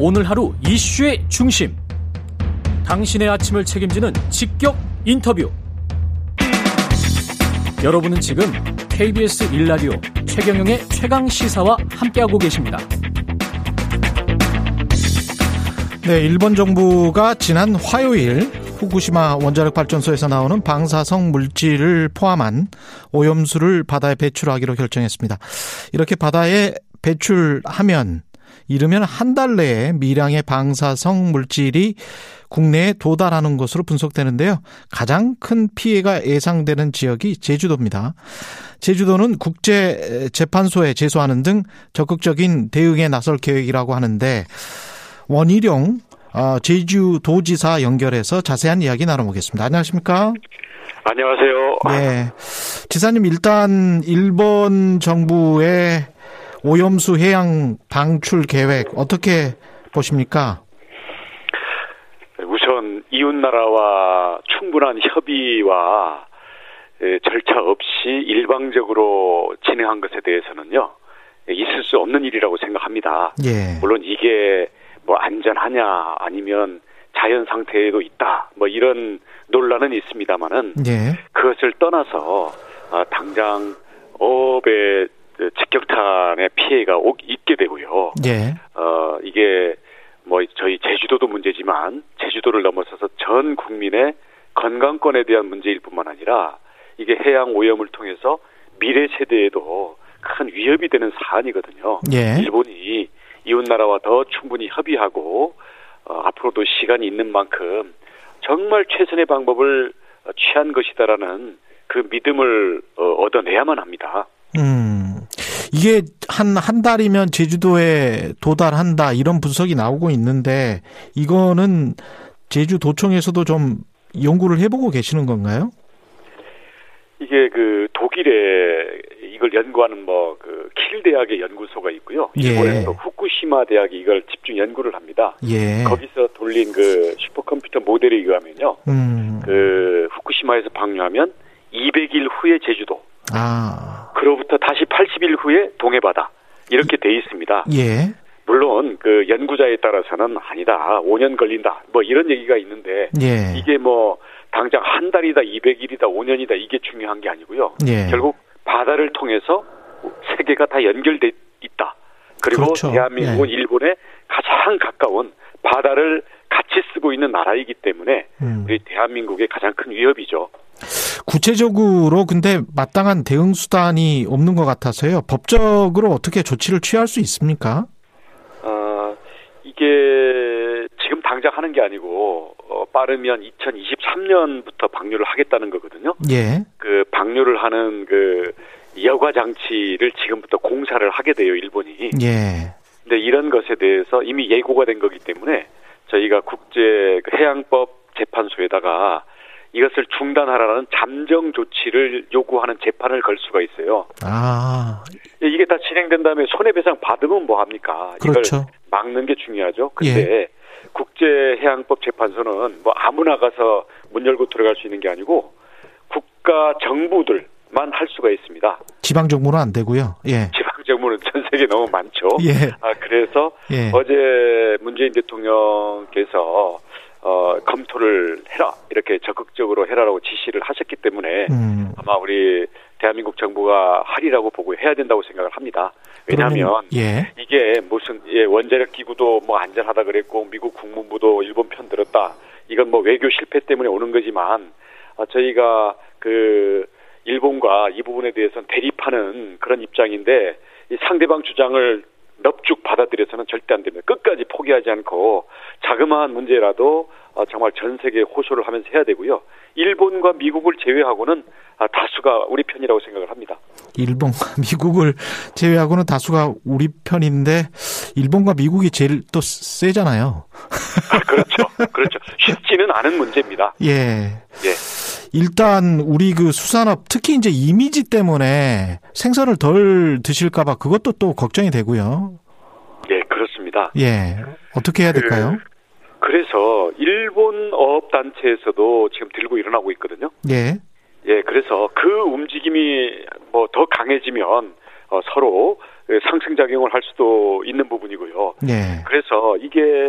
오늘 하루 이슈의 중심. 당신의 아침을 책임지는 직격 인터뷰. 여러분은 지금 KBS 일라디오 최경영의 최강 시사와 함께하고 계십니다. 네, 일본 정부가 지난 화요일 후쿠시마 원자력 발전소에서 나오는 방사성 물질을 포함한 오염수를 바다에 배출하기로 결정했습니다. 이렇게 바다에 배출하면 이르면 한 달 내에 미량의 방사성 물질이 국내에 도달하는 것으로 분석되는데요. 가장 큰 피해가 예상되는 지역이 제주도입니다. 제주도는 국제재판소에 제소하는 등 적극적인 대응에 나설 계획이라고 하는데 원희룡 어, 제주도지사 연결해서 자세한 이야기 나눠보겠습니다. 안녕하십니까? 안녕하세요. 네. 지사님, 일단 일본 정부의 오염수 해양 방출 계획 어떻게 보십니까? 우선 이웃나라와 충분한 협의와 절차 없이 일방적으로 진행한 것에 대해서는요 있을 수 없는 일이라고 생각합니다. 예. 물론 이게 뭐 안전하냐 아니면 자연 상태에도 있다 뭐 이런 논란은 있습니다만은 예. 그것을 떠나서 아, 당장 업의 직격탄의 피해가 있게 되고요. 예. 어 이게 뭐 저희 제주도도 문제지만 제주도를 넘어서서 전 국민의 건강권에 대한 문제일 뿐만 아니라 이게 해양 오염을 통해서 미래 세대에도 큰 위협이 되는 사안이거든요. 예. 일본이 이웃 나라와 더 충분히 협의하고 어, 앞으로도 시간이 있는 만큼 정말 최선의 방법을 취한 것이다라는 그 믿음을 어, 얻어내야만 합니다. 음. 이게 한, 한 달이면 제주도에 도달한다, 이런 분석이 나오고 있는데, 이거는 제주도청에서도 좀 연구를 해보고 계시는 건가요? 이게 그 독일에 이걸 연구하는 뭐 그 킬 대학의 연구소가 있고요. 예. 일본에서 후쿠시마 대학이 이걸 집중 연구를 합니다. 예. 거기서 돌린 그 슈퍼컴퓨터 모델에 의하면요. 음. 그 후쿠시마에서 방류하면 200일 후에 제주도. 아. 그로부터 다시 80일 후에 동해바다. 이렇게 돼 있습니다. 예. 물론 그 연구자에 따라서는 아니다. 5년 걸린다. 뭐 이런 얘기가 있는데 예. 이게 뭐 당장 한 달이다, 200일이다, 5년이다 이게 중요한 게 아니고요. 예. 결국 바다를 통해서 세계가 다 연결돼 있다. 그리고 그렇죠. 대한민국은 예. 일본에 가장 가까운 바다를 같이 쓰고 있는 나라이기 때문에 음. 우리 대한민국의 가장 큰 위협이죠. 구체적으로 근데 마땅한 대응 수단이 없는 것 같아서요. 법적으로 어떻게 조치를 취할 수 있습니까? 어, 이게 지금 당장 하는 게 아니고 어, 빠르면 2023년부터 방류를 하겠다는 거거든요. 예. 그 방류를 하는 그 여과 장치를 지금부터 공사를 하게 돼요, 일본이. 예. 근데 이런 것에 대해서 이미 예고가 된 거기 때문에 저희가 국제 그 해양법 재판소에다가 이것을 중단하라는 잠정 조치를 요구하는 재판을 걸 수가 있어요. 아. 이게 다 진행된 다음에 손해배상 받으면 뭐 합니까? 그렇죠. 예. 이걸 막는 게 중요하죠. 근데 국제해양법 재판소는 뭐 아무나 가서 문 열고 들어갈 수 있는 게 아니고 국가 정부들 만 할 수가 있습니다. 지방 정부는 안 되고요. 예. 지방 정부는 전 세계 너무 많죠. 예. 아 그래서 예. 어제 문재인 대통령께서 어, 검토를 해라 이렇게 적극적으로 해라라고 지시를 하셨기 때문에 음. 아마 우리 대한민국 정부가 하리라고 보고 해야 된다고 생각을 합니다. 왜냐하면 예. 이게 무슨 예, 원자력 기구도 뭐 안전하다 그랬고 미국 국무부도 일본 편 들었다. 이건 뭐 외교 실패 때문에 오는 거지만 어, 저희가 그 일본과 이 부분에 대해서는 대립하는 그런 입장인데 이 상대방 주장을 넙죽 받아들여서는 절대 안 됩니다. 끝까지 포기하지 않고 자그마한 문제라도 어, 정말 전 세계에 호소를 하면서 해야 되고요. 일본과 미국을 제외하고는 아, 다수가 우리 편이라고 생각을 합니다. 일본과 미국을 제외하고는 다수가 우리 편인데 일본과 미국이 제일 또 세잖아요. 아, 그렇죠. 그렇죠. 쉽지는 않은 문제입니다. 예. 예. 일단 우리 그 수산업 특히 이제 이미지 때문에 생선을 덜 드실까 봐 그것도 또 걱정이 되고요. 예, 그렇습니다. 예. 어떻게 해야 될까요? 그, 래서 일본 어업 단체에서도 지금 들고 일어나고 있거든요. 예. 예, 그래서 그 움직임이 뭐 더 강해지면 어, 서로 상승 작용을 할 수도 있는 부분이고요. 네. 그래서 이게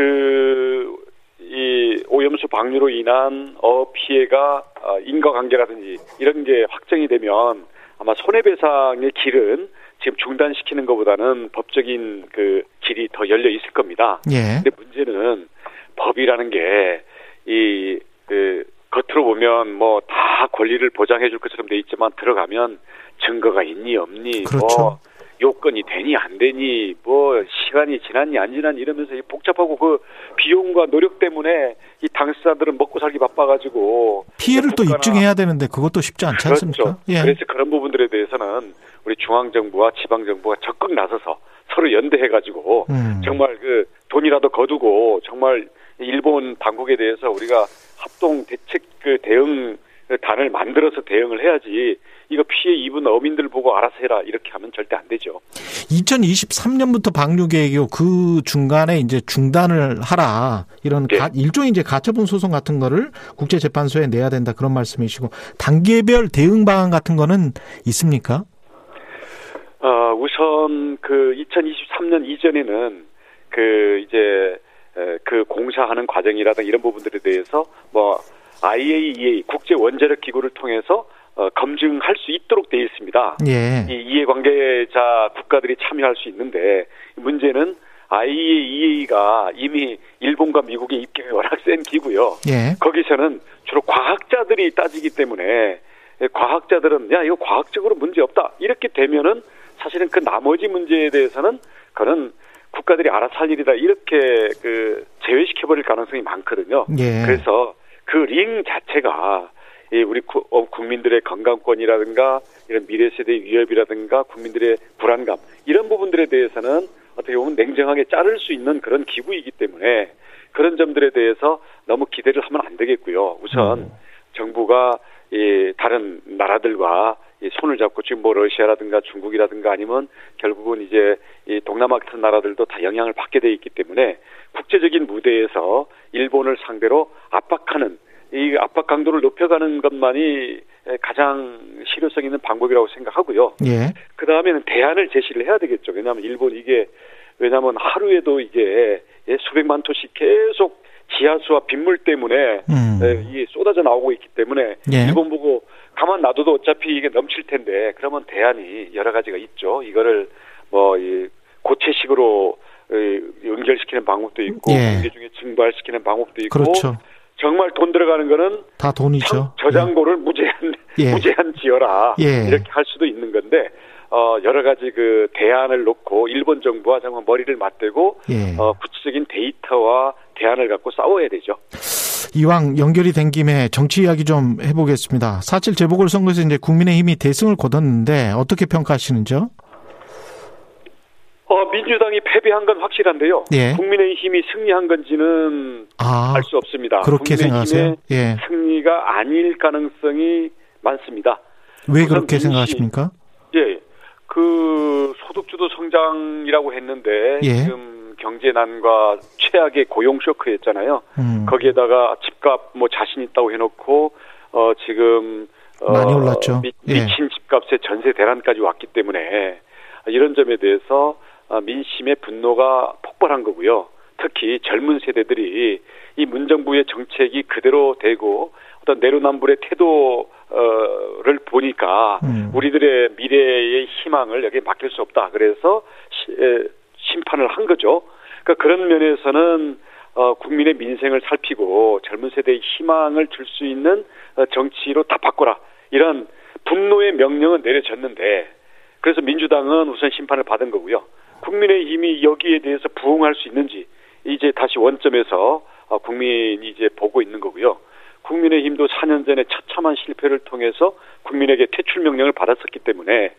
어그 이 오염수 방류로 인한 어 피해가 어, 인과관계라든지 이런 게 확정이 되면 아마 손해배상의 길은 지금 중단시키는 것보다는 법적인 그 길이 더 열려 있을 겁니다. 예. 근데 문제는 법이라는 게이 그 겉으로 보면 뭐 다 권리를 보장해 줄 것처럼 돼 있지만 들어가면 증거가 있니 없니 그렇죠. 뭐 요건이 되니 안 되니 뭐 시간이 지났니 안 지났니 이러면서 이 복잡하고 그 비용과 노력 때문에 이 당사자들은 먹고 살기 바빠가지고 피해를 또 입증해야 되는데 그것도 쉽지 않지 않습니까? 그렇죠. 예. 그래서 그런 부분들에 대해서는 우리 중앙 정부와 지방 정부가 적극 나서서 서로 연대해가지고 음. 정말 그 돈이라도 거두고 정말 일본 당국에 대해서 우리가 합동 대책 그 대응 단을 만들어서 대응을 해야지 이거 피해 입은 어민들 보고 알아서 해라 이렇게 하면 절대 안 되죠. 2023년부터 방류 계획이고 그 중간에 이제 중단을 하라 이런 네. 가, 일종의 이제 가처분 소송 같은 거를 국제재판소에 내야 된다 그런 말씀이시고 단계별 대응 방안 같은 거는 있습니까? 어, 우선 그 2023년 이전에는 그 이제 에, 그 공사하는 과정이라든가 이런 부분들에 대해서 뭐 IAEA 국제 원자력 기구를 통해서 어, 검증할 수 있도록 되어 있습니다. 예. 이 이해관계자 국가들이 참여할 수 있는데 문제는 IAEA가 이미 일본과 미국의 입김이 워낙 센 기구요. 예. 거기서는 주로 과학자들이 따지기 때문에 과학자들은 야 이거 과학적으로 문제 없다 이렇게 되면은 사실은 그 나머지 문제에 대해서는 그는 국가들이 알아서 할 일이다 이렇게 그 제외시켜 버릴 가능성이 많거든요. 예. 그래서 그 링 자체가 이 우리 구- 어, 국민들의 건강권이라든가 이런 미래 세대의 위협이라든가 국민들의 불안감 이런 부분들에 대해서는 어떻게 보면 냉정하게 자를 수 있는 그런 기구이기 때문에 그런 점들에 대해서 너무 기대를 하면 안 되겠고요. 우선 음. 정부가 이 다른 나라들과 이 손을 잡고 지금 뭐 러시아라든가 중국이라든가 아니면 결국은 이제 이 동남아 같은 나라들도 다 영향을 받게 돼 있기 때문에 국제적인 무대에서 일본을 상대로 압박하는 이 압박 강도를 높여가는 것만이 가장 실효성 있는 방법이라고 생각하고요. 예. 그 다음에는 대안을 제시를 해야 되겠죠. 왜냐하면 일본 이게 왜냐하면 하루에도 이게 예, 수백만 토씩 계속 지하수와 빗물 때문에 음. 예, 이게 쏟아져 나오고 있기 때문에 예. 일본 보고 가만 놔둬도 어차피 이게 넘칠 텐데 그러면 대안이 여러 가지가 있죠. 이거를 뭐 이 고체식으로 이, 연결시키는 방법도 있고 예. 공개 중에 증발시키는 방법도 있고 그렇죠. 정말 돈 들어가는 거는 다 돈이죠. 저- 저장고를 무제한 예. 무제한 지어라 예. 이렇게 할 수도 있는 건데 어 여러 가지 그 대안을 놓고 일본 정부와 정말 머리를 맞대고 예. 어 구체적인 데이터와 대안을 갖고 싸워야 되죠. 이왕 연결이 된 김에 정치 이야기 좀 해보겠습니다. 사실 재보궐선거에서 이제 국민의힘이 대승을 거뒀는데 어떻게 평가하시는지요? 어 민주당이 패배한 건 확실한데요. 예. 국민의힘이 승리한 건지는 아, 알수 없습니다. 그렇게 생각하세요? 예. 승리가 아닐 가능성이 많습니다. 왜 그렇게 민심- 생각하십니까? 예. 그 소득주도 성장이라고 했는데 예. 지금 경제난과 최악의 고용 쇼크였잖아요. 음. 거기에다가 집값 뭐 자신 있다고 해놓고 어 지금 어, 많이 올랐죠. 미, 예. 친 집값에 전세 대란까지 왔기 때문에 이런 점에 대해서 어, 민심의 분노가 폭발한 거고요. 특히 젊은 세대들이 이 문정부의 정책이 그대로 되고 어떤 내로남불의 태도를 보니까 음. 우리들의 미래의 희망을 여기에 맡길 수 없다. 그래서 심판을 한 거죠. 그러니까 그런 면에서는 어, 국민의 민생을 살피고 젊은 세대의 희망을 줄 수 있는 어, 정치로 다 바꿔라. 이런 분노의 명령은 내려졌는데 그래서 민주당은 우선 심판을 받은 거고요. 국민의힘이 여기에 대해서 부응할 수 있는지 이제 다시 원점에서 어, 국민이 이제 보고 있는 거고요. 국민의힘도 4년 전에 처참한 실패를 통해서 국민에게 퇴출 명령을 받았었기 때문에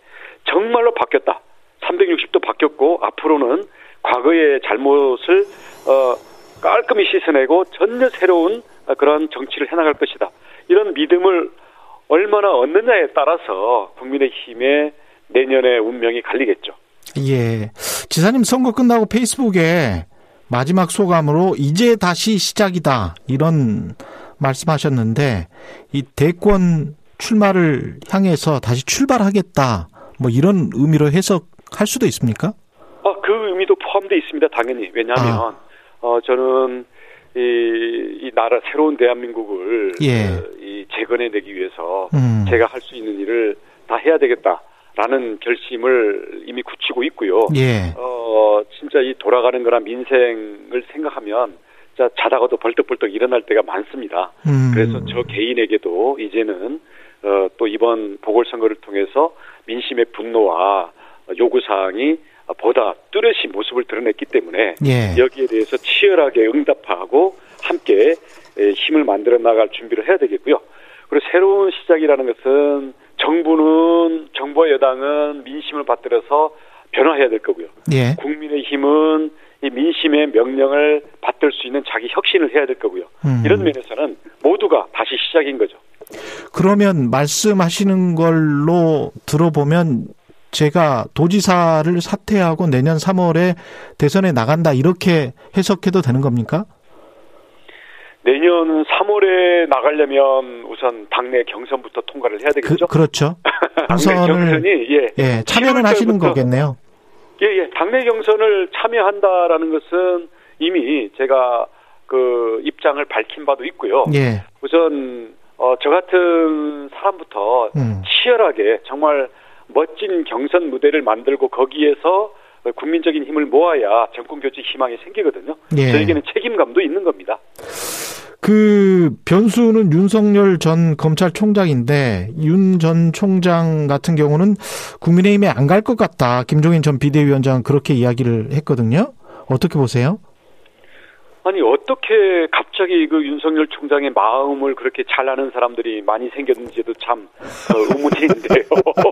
정말로 바뀌었다. 360도 바뀌었고 앞으로는 과거의 잘못을 어, 깔끔히 씻어내고 전혀 새로운 어, 그런 정치를 해나갈 것이다. 이런 믿음을 얼마나 얻느냐에 따라서 국민의힘의 내년의 운명이 갈리겠죠. 예. 지사님 선거 끝나고 페이스북에 마지막 소감으로 이제 다시 시작이다. 이런 말씀하셨는데 이 대권 출마를 향해서 다시 출발하겠다. 뭐 이런 의미로 해석 할 수도 있습니까? 아, 그 의미도 포함되어 있습니다. 당연히. 왜냐하면 아. 어 저는 이, 이 나라 새로운 대한민국을 예. 어, 이 재건해내기 위해서 음. 제가 할 수 있는 일을 다 해야 되겠다라는 결심을 이미 굳히고 있고요. 예. 어 진짜 이 돌아가는 거나 민생을 생각하면 자 자다가도 벌떡벌떡 일어날 때가 많습니다. 음. 그래서 저 개인에게도 이제는 어, 또 이번 보궐선거를 통해서 민심의 분노와 요구 사항이 보다 뚜렷이 모습을 드러냈기 때문에 예. 여기에 대해서 치열하게 응답하고 함께 힘을 만들어 나갈 준비를 해야 되겠고요. 그리고 새로운 시작이라는 것은 정부는 정부와 여당은 민심을 받들어서 변화해야 될 거고요. 예. 국민의 힘은 이 민심의 명령을 받들 수 있는 자기 혁신을 해야 될 거고요. 음. 이런 면에서는 모두가 다시 시작인 거죠. 그러면 말씀하시는 걸로 들어보면 제가 도지사를 사퇴하고 내년 3월에 대선에 나간다 이렇게 해석해도 되는 겁니까? 내년 3월에 나가려면 우선 당내 경선부터 통과를 해야 되겠죠. 그, 렇죠 경선을 경선이 예, 예 참여는 하시는 거겠네요. 예, 예. 당내 경선을 참여한다라는 것은 이미 제가 그 입장을 밝힌 바도 있고요. 예. 우선 어, 저 같은 사람부터 음. 치열하게 정말 멋진 경선 무대를 만들고 거기에서 국민적인 힘을 모아야 정권 교체 희망이 생기거든요. 예. 저에게는 책임감도 있는 겁니다. 그 변수는 윤석열 전 검찰총장인데 윤 전 총장 같은 경우는 국민의힘에 안 갈 것 같다. 김종인 전 비대위원장은 그렇게 이야기를 했거든요. 어떻게 보세요? 아니 어떻게 갑자기 그 윤석열 총장의 마음을 그렇게 잘 아는 사람들이 많이 생겼는지도 참 어, 의문인데요.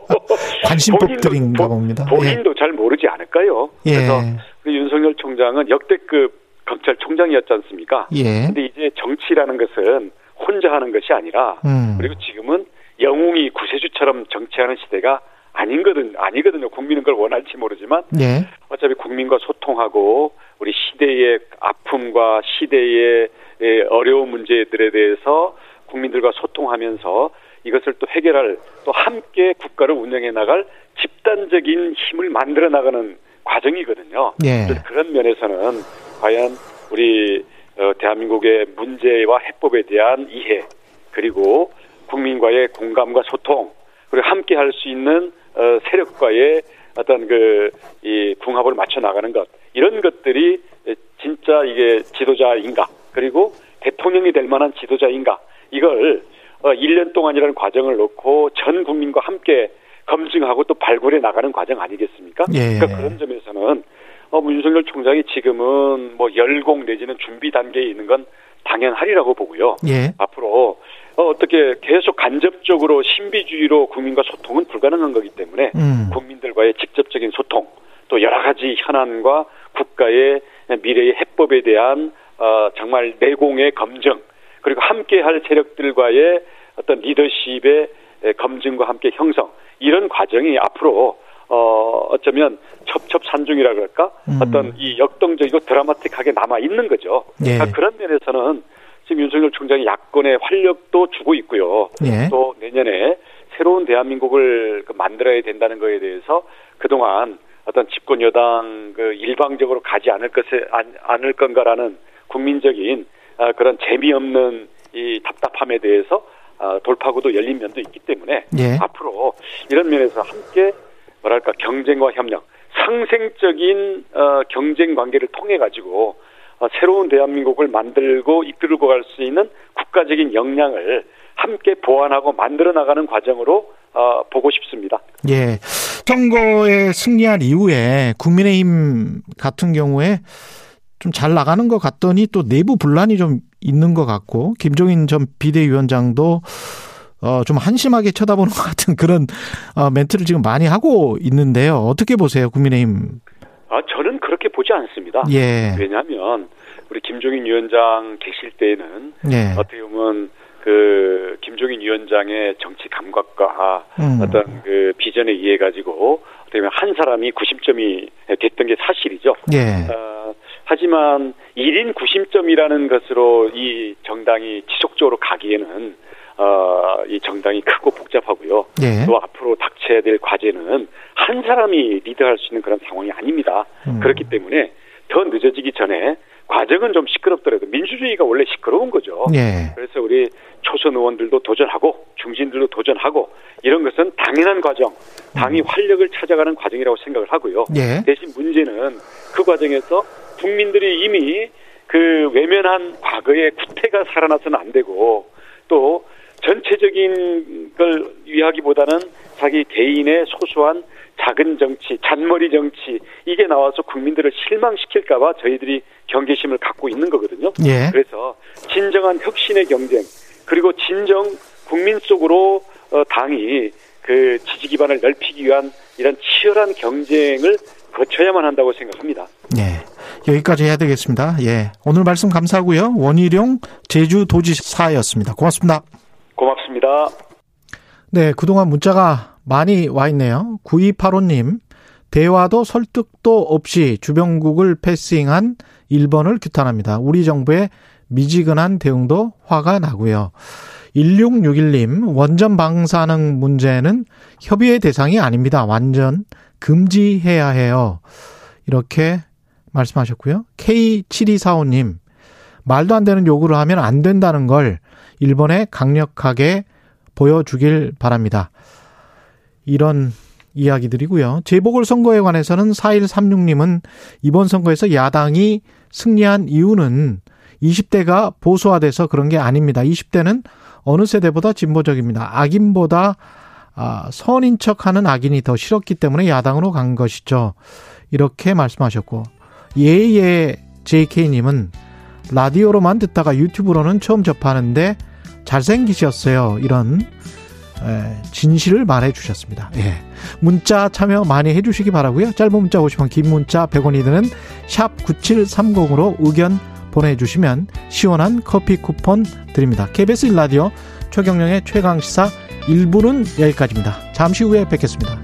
관심법들인가 봅니다. 본인도 예. 잘 모르지 않을까요? 예. 그래서 그 윤석열 총장은 역대급 검찰총장이었지 않습니까? 예. 근데 이제 정치라는 것은 혼자 하는 것이 아니라 음. 그리고 지금은 영웅이 구세주처럼 정치하는 시대가 아닌거든 아니거든요. 국민은 그걸 원할지 모르지만 예. 어차피 국민과 소통하고 우리 시대의 아픔과 시대의 어려운 문제들에 대해서 국민들과 소통하면서 이것을 또 해결할 또 함께 국가를 운영해 나갈 집단적인 힘을 만들어 나가는 과정이거든요. 예. 그런 면에서는 과연 우리 어, 대한민국의 문제와 해법에 대한 이해 그리고 국민과의 공감과 소통 그리고 함께 할 수 있는 어, 세력과의 어떤 그 이 궁합을 맞춰 나가는 것 이런 것들이 진짜 이게 지도자인가 그리고 대통령이 될 만한 지도자인가 이걸 어 1년 동안이라는 과정을 놓고 전 국민과 함께 검증하고 또 발굴해 나가는 과정 아니겠습니까? 예. 그러니까 그런 점에서는 어, 뭐 윤석열 총장이 지금은 뭐 열공 내지는 준비 단계에 있는 건 당연하리라고 보고요. 예. 앞으로 어, 어떻게 계속 간접적으로 신비주의로 국민과 소통은 불가능한 거기 때문에 음. 국민들과의 직접적인 소통 또 여러 가지 현안과 국가의 미래의 해법에 대한 어, 정말 내공의 검증 그리고 함께할 세력들과의 어떤 리더십의 검증과 함께 형성 이런 과정이 앞으로 어 어쩌면 첩첩산중이라 그럴까 음. 어떤 이 역동적이고 드라마틱하게 남아 있는 거죠. 예. 그러니까 그런 면에서는 지금 윤석열 총장이 야권의 활력도 주고 있고요. 예. 또 내년에 새로운 대한민국을 그 만들어야 된다는 거에 대해서 그동안 어떤 집권 여당 그 일방적으로 가지 않을 것에 않을 건가라는 국민적인 아, 그런 재미없는 이 답답함에 대해서 아, 돌파구도 열린 면도 있기 때문에 예. 앞으로 이런 면에서 함께 뭐랄까 경쟁과 협력, 상생적인 어, 경쟁 관계를 통해 가지고 어, 새로운 대한민국을 만들고 이끌고 갈 수 있는 국가적인 역량을 함께 보완하고 만들어 나가는 과정으로 어, 보고 싶습니다. 예. 선거에 승리한 이후에 국민의힘 같은 경우에 좀 잘 나가는 것 같더니 또 내부 분란이 좀 있는 것 같고 김종인 전 비대위원장도 어, 좀 한심하게 쳐다보는 것 같은 그런 어, 멘트를 지금 많이 하고 있는데요. 어떻게 보세요, 국민의힘? 아, 저는 그렇게 보지 않습니다. 예. 왜냐하면 우리 김종인 위원장 계실 때에는 예. 어떻게 보면 그 김종인 위원장의 정치 감각과 음. 어떤 그 비전에 의해 가지고 어떻게 보면 한 사람이 90점이 됐던 게 사실이죠. 예. 어, 하지만 1인 90점이라는 것으로 이 정당이 지속적으로 가기에는 어, 이 정당이 크고 복잡하고요. 예. 또 앞으로 닥쳐야 될 과제는 한 사람이 리드할 수 있는 그런 상황이 아닙니다. 음. 그렇기 때문에 더 늦어지기 전에 과정은 좀 시끄럽더라도 민주주의가 원래 시끄러운 거죠. 예. 그래서 우리 초선 의원들도 도전하고 중진들도 도전하고 이런 것은 당연한 과정, 당이 활력을 찾아가는 과정이라고 생각을 하고요. 예. 대신 문제는 그 과정에서 국민들이 이미 그 외면한 과거의 구태가 살아나서는 안 되고 또 전체적인 걸 위하기보다는 자기 개인의 소소한 작은 정치, 잔머리 정치 이게 나와서 국민들을 실망시킬까봐 저희들이 경계심을 갖고 있는 거거든요. 예. 그래서 진정한 혁신의 경쟁 그리고 진정 국민 속으로 어, 당이 그 지지 기반을 넓히기 위한 이런 치열한 경쟁을 거쳐야만 한다고 생각합니다. 예. 여기까지 해야 되겠습니다. 예. 오늘 말씀 감사하고요. 원희룡 제주도지사였습니다. 고맙습니다. 고맙습니다. 네, 그동안 문자가 많이 와 있네요. 9285님, 대화도 설득도 없이 주변국을 패싱한 일본을 규탄합니다. 우리 정부의 미지근한 대응도 화가 나고요. 1661님, 원전 방사능 문제는 협의의 대상이 아닙니다. 완전 금지해야 해요. 이렇게 말씀하셨고요. K7245님, 말도 안 되는 요구를 하면 안 된다는 걸 일본에 강력하게 보여주길 바랍니다. 이런 이야기들이고요. 재보궐선거에 관해서는 4136님은 이번 선거에서 야당이 승리한 이유는 20대가 보수화돼서 그런 게 아닙니다. 20대는 어느 세대보다 진보적입니다. 악인보다 아, 선인 척하는 악인이 더 싫었기 때문에 야당으로 간 것이죠. 이렇게 말씀하셨고 예예 JK님은 라디오로만 듣다가 유튜브로는 처음 접하는데 잘생기셨어요. 이런 진실을 말해 주셨습니다. 예. 문자 참여 많이 해 주시기 바라고요. 짧은 문자 50원, 긴 문자 100원이 드는 샵 9730으로 의견 보내 주시면 시원한 커피 쿠폰 드립니다. KBS 1라디오 최경령의 최강 시사 1부는 여기까지입니다. 잠시 후에 뵙겠습니다.